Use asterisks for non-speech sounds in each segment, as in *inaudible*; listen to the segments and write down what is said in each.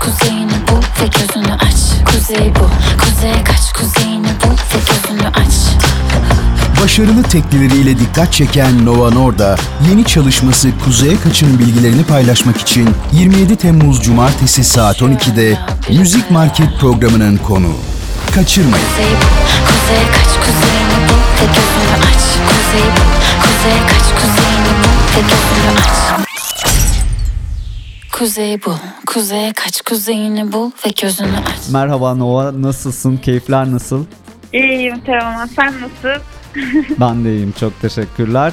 Kuzeyini bul ve gözünü aç. Kuzey bu, kuzeye kaç kuzeyini bul ve gözünü aç. Başarılı teklileriyle dikkat çeken Nova Norda, yeni çalışması Kuzey'e Kaç'ın bilgilerini paylaşmak için 27 Temmuz Cumartesi saat 12'de Müzik Market programının konuğu. Kaçırmayın. Kuzey bu, kuzeye kaç kuzeyini bul ve gözünü aç. Kuzey bu, kuzeye kaç kuzeyini bul ve gözünü aç. Kuzey bul, kuzeye kaç kuzeyini bul ve gözünü aç. Merhaba Nova, nasılsın? Keyifler nasıl? İyiyim Teoman. Sen nasıl? *laughs* ben de iyiyim, çok teşekkürler.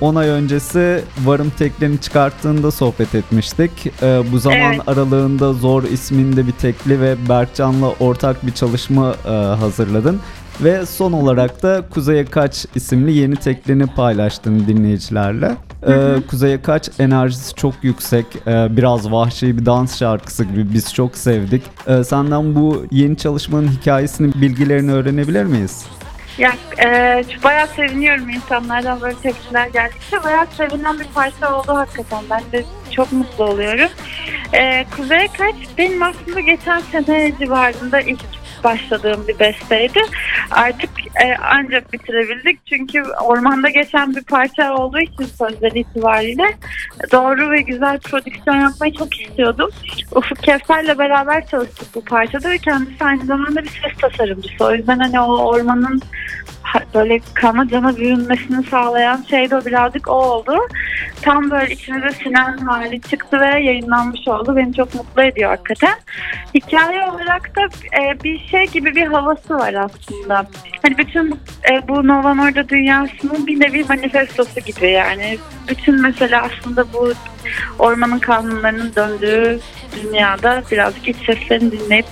10 ee, ay öncesi Varım Teklerini çıkarttığında sohbet etmiştik. Ee, bu zaman evet. aralığında Zor isminde bir tekli ve Berkcan'la ortak bir çalışma e, hazırladın. Ve son olarak da Kuzey'e Kaç isimli yeni teklini paylaştın dinleyicilerle. Ee, Kuzey'e Kaç enerjisi çok yüksek, ee, biraz vahşi bir dans şarkısı gibi biz çok sevdik. Ee, senden bu yeni çalışmanın hikayesini, bilgilerini öğrenebilir miyiz? Ya e, bayağı seviniyorum insanlardan böyle tepkiler geldikçe. Bayağı sevinen bir parça oldu hakikaten. Ben de çok mutlu oluyorum. E, Kuzey Kaç benim aslında geçen sene civarında ilk başladığım bir besteydi. Artık e, ancak bitirebildik çünkü ormanda geçen bir parça olduğu için sözleri itibariyle doğru ve güzel prodüksiyon yapmayı çok istiyordum. Ufuk Kefter'le beraber çalıştık bu parçada ve kendisi aynı zamanda bir ses tasarımcısı. O yüzden hani o ormanın böyle kana cana bürünmesini sağlayan şey de birazcık o oldu. Tam böyle içimize sinen hali çıktı ve yayınlanmış oldu. Beni çok mutlu ediyor hakikaten. Hikaye olarak da e, bir şey gibi bir havası var aslında. Hani bütün e, bu Nova Norda dünyasının bir nevi manifestosu gibi yani. Bütün mesela aslında bu ormanın kanunlarının döndüğü dünyada birazcık iç seslerini dinleyip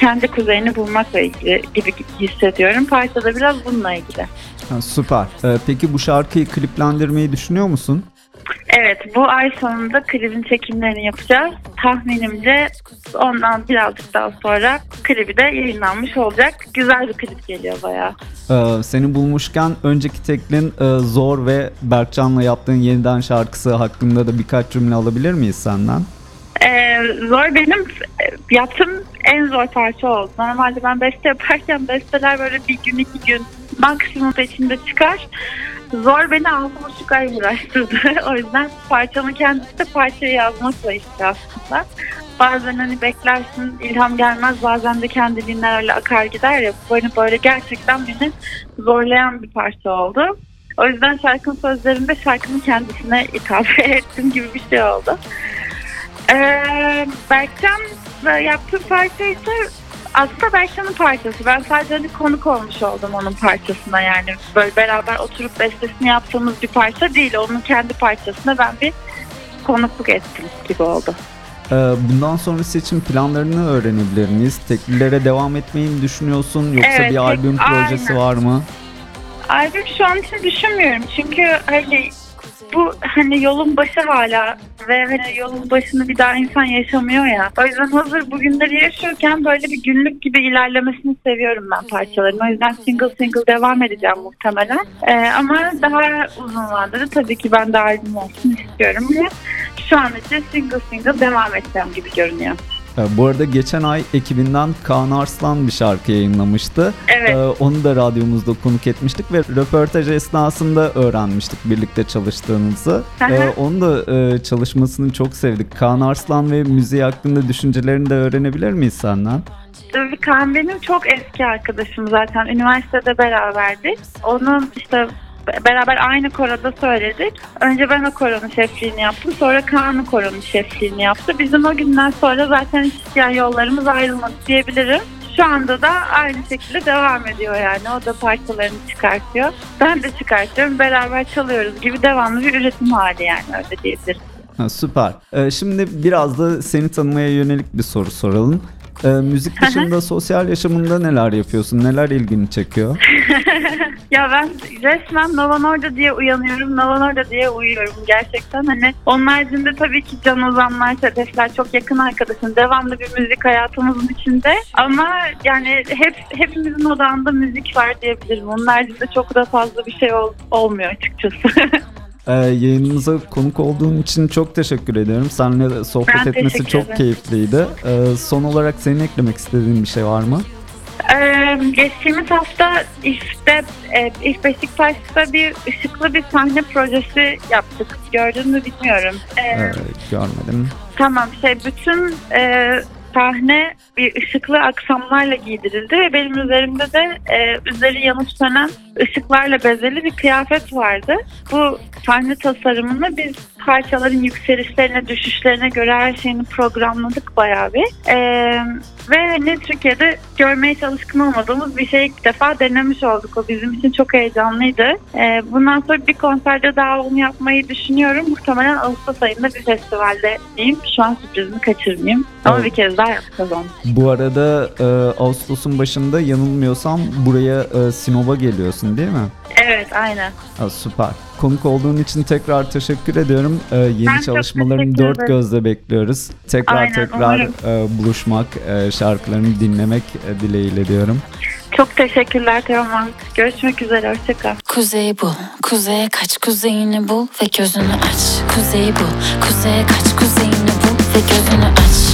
kendi kuzeyini bulmakla ilgili gibi hissediyorum. Parça da biraz bununla ilgili. Ha, süper. Ee, peki bu şarkıyı kliplendirmeyi düşünüyor musun? Evet bu ay sonunda klibin çekimlerini yapacağız. Tahminimce ondan birazcık daha sonra klibi de yayınlanmış olacak. Güzel bir klip geliyor bayağı. Ee, seni bulmuşken önceki teklin e, Zor ve Berkcan'la yaptığın yeniden şarkısı hakkında da birkaç cümle alabilir miyiz senden? Ee, zor benim e, yaptığım en zor parça oldu. Normalde ben beste yaparken besteler böyle bir gün iki gün maksimum içinde çıkar. Zor beni altı buçuk ay uğraştırdı. *laughs* o yüzden parçanın kendisi de parçayı yazmakla işte aslında. Bazen hani beklersin ilham gelmez bazen de kendiliğinden öyle akar gider ya. Hani böyle gerçekten beni zorlayan bir parça oldu. O yüzden şarkının sözlerinde şarkının kendisine hitap *laughs* ettim gibi bir şey oldu. Ee, Berkcan'la yaptığım parça ise aslında Berkcan'ın parçası. Ben sadece hani konuk olmuş oldum onun parçasına yani. Böyle beraber oturup bestesini yaptığımız bir parça değil. Onun kendi parçasına ben bir konukluk ettim gibi oldu. Ee, bundan sonrası için planlarını öğrenebilir miyiz? Teklilere devam etmeyi mi düşünüyorsun yoksa evet, bir albüm projesi aynen. var mı? Albüm şu an için düşünmüyorum çünkü hani bu hani yolun başı hala ve hani yolun başını bir daha insan yaşamıyor ya. O yüzden hazır bugünleri yaşıyorken böyle bir günlük gibi ilerlemesini seviyorum ben parçaların. O yüzden single single devam edeceğim muhtemelen. Ee, ama daha uzun vadede tabii ki ben de albüm olsun istiyorum. Ve şu an için single single devam edeceğim gibi görünüyor. Ee, bu arada geçen ay ekibinden Kaan Arslan bir şarkı yayınlamıştı. Evet. Ee, onu da radyomuzda konuk etmiştik ve röportaj esnasında öğrenmiştik birlikte çalıştığınızı. Ee, onu da e, çalışmasını çok sevdik. Kaan Arslan ve müziği hakkında düşüncelerini de öğrenebilir miyiz senden? Kaan benim çok eski arkadaşım zaten. Üniversitede beraberdik. Onun işte beraber aynı koroda söyledik. Önce ben o koronun şefliğini yaptım. Sonra Kaan'ın koronun şefliğini yaptı. Bizim o günden sonra zaten hiç yani yollarımız ayrılmadı diyebilirim. Şu anda da aynı şekilde devam ediyor yani. O da parçalarını çıkartıyor. Ben de çıkartıyorum. Beraber çalıyoruz gibi devamlı bir üretim hali yani öyle diyebilirim. Süper. Ee, şimdi biraz da seni tanımaya yönelik bir soru soralım. Ee, müzik dışında sosyal yaşamında neler yapıyorsun? Neler ilgini çekiyor? *laughs* ya ben resmen Novan Orada diye uyanıyorum, Novan Orada diye uyuyorum gerçekten. Hani onun haricinde tabii ki Can Ozanlar, Sedefler çok yakın arkadaşım. Devamlı bir müzik hayatımızın içinde. Ama yani hep hepimizin odağında müzik var diyebilirim. Onun haricinde çok da fazla bir şey ol, olmuyor açıkçası. *laughs* Ee, yayınımıza konuk olduğun için çok teşekkür ediyorum. Seninle sohbet Ben etmesi çok ederim. keyifliydi. Ee, son olarak senin eklemek istediğin bir şey var mı? Ee, geçtiğimiz hafta işte e, İF Beşiktaş'ta bir ışıklı bir sahne projesi yaptık. Gördün mü bilmiyorum. Ee, Ee, görmedim. Tamam şey bütün e, sahne bir ışıklı aksamlarla giydirildi ve benim üzerimde de e, üzeri yanıp sönen ışıklarla bezeli bir kıyafet vardı. Bu sahne tasarımını biz parçaların yükselişlerine, düşüşlerine göre her şeyini programladık bayağı bir. E, ve hani Türkiye'de görmeye çalışkın olmadığımız bir şey ilk defa denemiş olduk. O bizim için çok heyecanlıydı. E, bundan sonra bir konserde daha onu yapmayı düşünüyorum. Muhtemelen Ağustos ayında bir festivalde diyeyim. Şu an sürprizimi kaçırmayayım. Ama Evet. bir kez daha yapacağız onu. Bu arada e, Ağustos'un başında yanılmıyorsam buraya e, Sinop'a geliyorsun değil mi? Evet aynen. Ha, süper. Konuk olduğun için tekrar teşekkür ediyorum. Ee, yeni Ben çalışmalarını dört ederim. gözle bekliyoruz. Tekrar Aynen, tekrar umarım. e, buluşmak, e, şarkılarını dinlemek e, dileğiyle diyorum. Çok teşekkürler Teoman. Görüşmek üzere. Hoşçakal. Kuzeyi bul, kuzeye kaç kuzeyini bul ve gözünü aç. Kuzeyi bul, kuzeye kaç kuzeyini bul ve gözünü aç.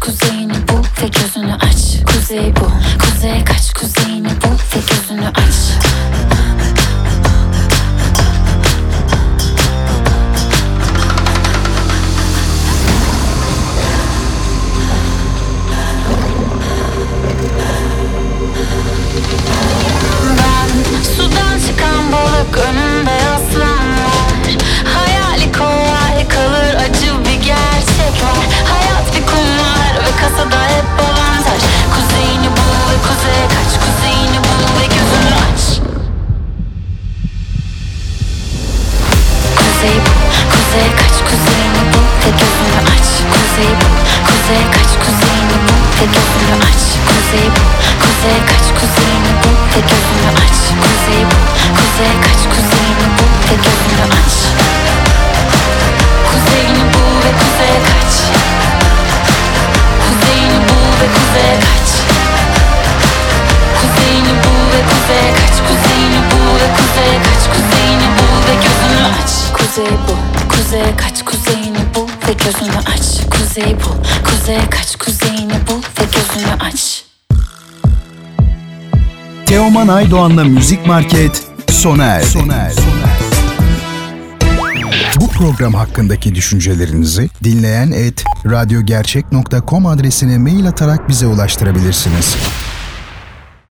Kuzeyini bul ve gözünü aç. Kuzey kuzeye kaç Kuzeyini bul ve gözünü aç. Kuzey bul, kuzeye kaç Kuzeyini bul ve gözünü aç. Kuzey bul, kuzeye kaç Kuzeyini bul ve gözünü aç. Kuzeyini bul ve kuzeye kaç? Kuzeyini bul ve kuzeye kaç? Kuzeyini bul ve kuzeye kaç? Kuzeyini bul ve kuzeye kaç? Kuzeyini bul ve gözünü aç? Kuzey bul, kuzeye kaç? Kuzeyini bul ve gözünü aç. Kuzey bul, kuzeye kaç Kuzeyini bul ve gözünü aç Teoman Aydoğan'la Müzik Market sona erdi. Bu program hakkındaki düşüncelerinizi dinleyen et radyogercek.com adresine mail atarak bize ulaştırabilirsiniz.